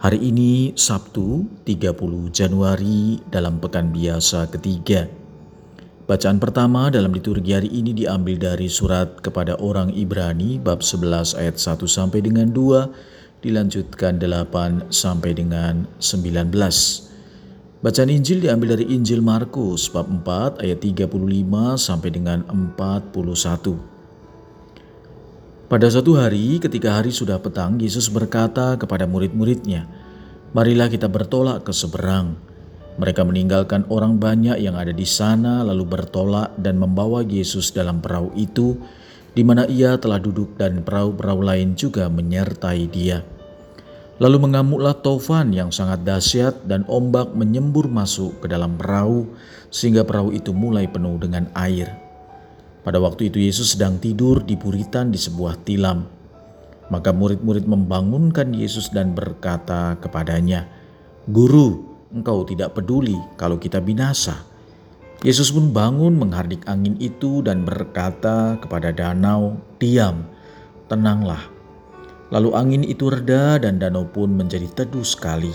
Hari ini Sabtu 30 Januari dalam pekan biasa ketiga. Bacaan pertama dalam liturgi hari ini diambil dari surat kepada orang Ibrani bab 11 ayat 1 sampai dengan 2 dilanjutkan 8 sampai dengan 19. Bacaan Injil diambil dari Injil Markus bab 4 ayat 35 sampai dengan 41. Pada suatu hari, ketika hari sudah petang, Yesus berkata kepada murid-muridnya, "Marilah kita bertolak ke seberang." Mereka meninggalkan orang banyak yang ada di sana, lalu bertolak dan membawa Yesus dalam perahu itu, di mana ia telah duduk, dan perahu-perahu lain juga menyertai Dia. Lalu mengamuklah tofan yang sangat dahsyat, dan ombak menyembur masuk ke dalam perahu, sehingga perahu itu mulai penuh dengan air. Pada waktu itu Yesus sedang tidur di buritan di sebuah tilam. Maka murid-murid membangunkan Yesus dan berkata kepadanya, "Guru, engkau tidak peduli kalau kita binasa." Yesus pun bangun menghardik angin itu dan berkata kepada danau, "Diam, tenanglah." Lalu angin itu reda dan danau pun menjadi teduh sekali.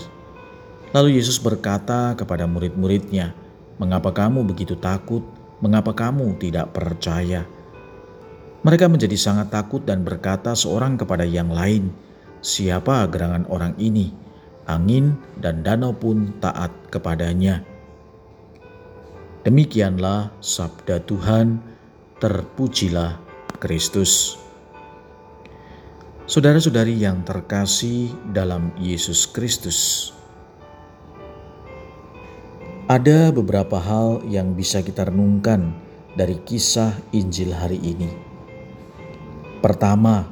Lalu Yesus berkata kepada murid-muridnya, "Mengapa kamu begitu takut?" Mengapa kamu tidak percaya? Mereka menjadi sangat takut dan berkata seorang kepada yang lain, "Siapa gerangan orang ini?" Angin dan danau pun taat kepadanya. Demikianlah sabda Tuhan, terpujilah Kristus. Saudara-saudari yang terkasih dalam Yesus Kristus, ada beberapa hal yang bisa kita renungkan dari kisah Injil hari ini. Pertama,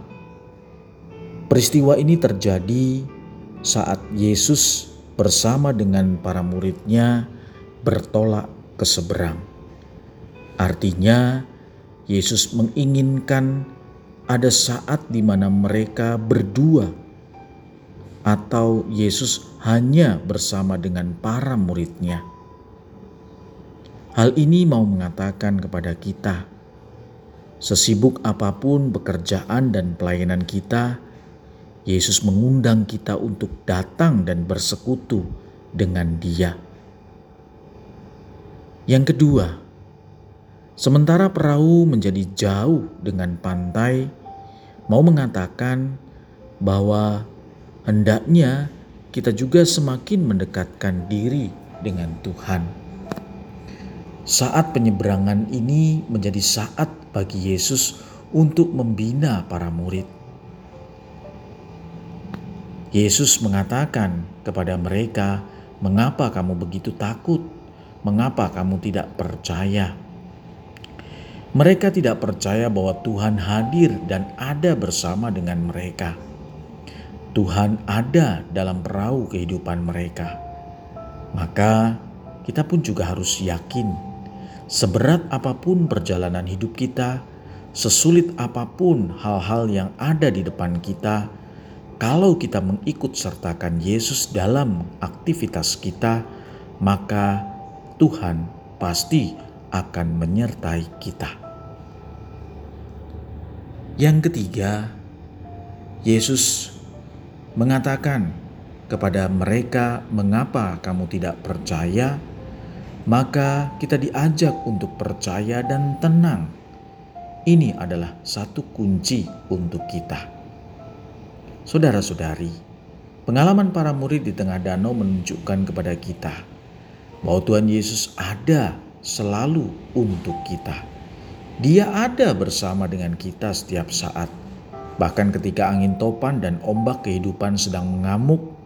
peristiwa ini terjadi saat Yesus bersama dengan para muridnya bertolak ke seberang. Artinya, Yesus menginginkan ada saat di mana mereka berdua atau Yesus hanya bersama dengan para muridnya Hal ini mau mengatakan kepada kita, sesibuk apa pun pekerjaan dan pelayanan kita, Yesus mengundang kita untuk datang dan bersekutu dengan Dia. Yang kedua, sementara perahu menjadi jauh dengan pantai, mau mengatakan bahwa hendaknya kita juga semakin mendekatkan diri dengan Tuhan. Saat penyeberangan ini menjadi saat bagi Yesus untuk membina para murid. Yesus mengatakan kepada mereka, "Mengapa kamu begitu takut? Mengapa kamu tidak percaya?" Mereka tidak percaya bahwa Tuhan hadir dan ada bersama dengan mereka. Tuhan ada dalam perahu kehidupan mereka. Maka kita pun juga harus yakin Seberat apa pun perjalanan hidup kita, sesulit apa pun hal-hal yang ada di depan kita, kalau kita mengikut sertakan Yesus dalam aktivitas kita, maka Tuhan pasti akan menyertai kita. Yang ketiga, Yesus mengatakan kepada mereka, "Mengapa kamu tidak percaya?" Maka kita diajak untuk percaya dan tenang. Ini adalah satu kunci untuk kita. Saudara-saudari, pengalaman para murid di tengah danau menunjukkan kepada kita bahwa Tuhan Yesus ada selalu untuk kita. Dia ada bersama dengan kita setiap saat. Bahkan ketika angin topan dan ombak kehidupan sedang mengamuk,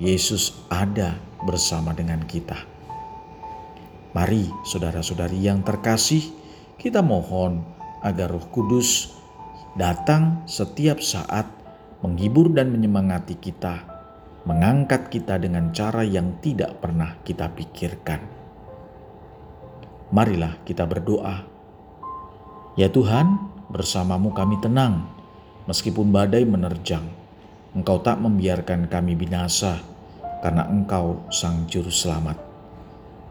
Yesus ada bersama dengan kita. Mari saudara-saudari yang terkasih, kita mohon agar Roh Kudus datang setiap saat menghibur dan menyemangati kita mengangkat kita dengan cara yang tidak pernah kita pikirkan. Marilah kita berdoa. Ya Tuhan, bersamamu kami tenang, meskipun badai menerjang. Engkau tak membiarkan kami binasa, karena Engkau Sang Juru Selamat.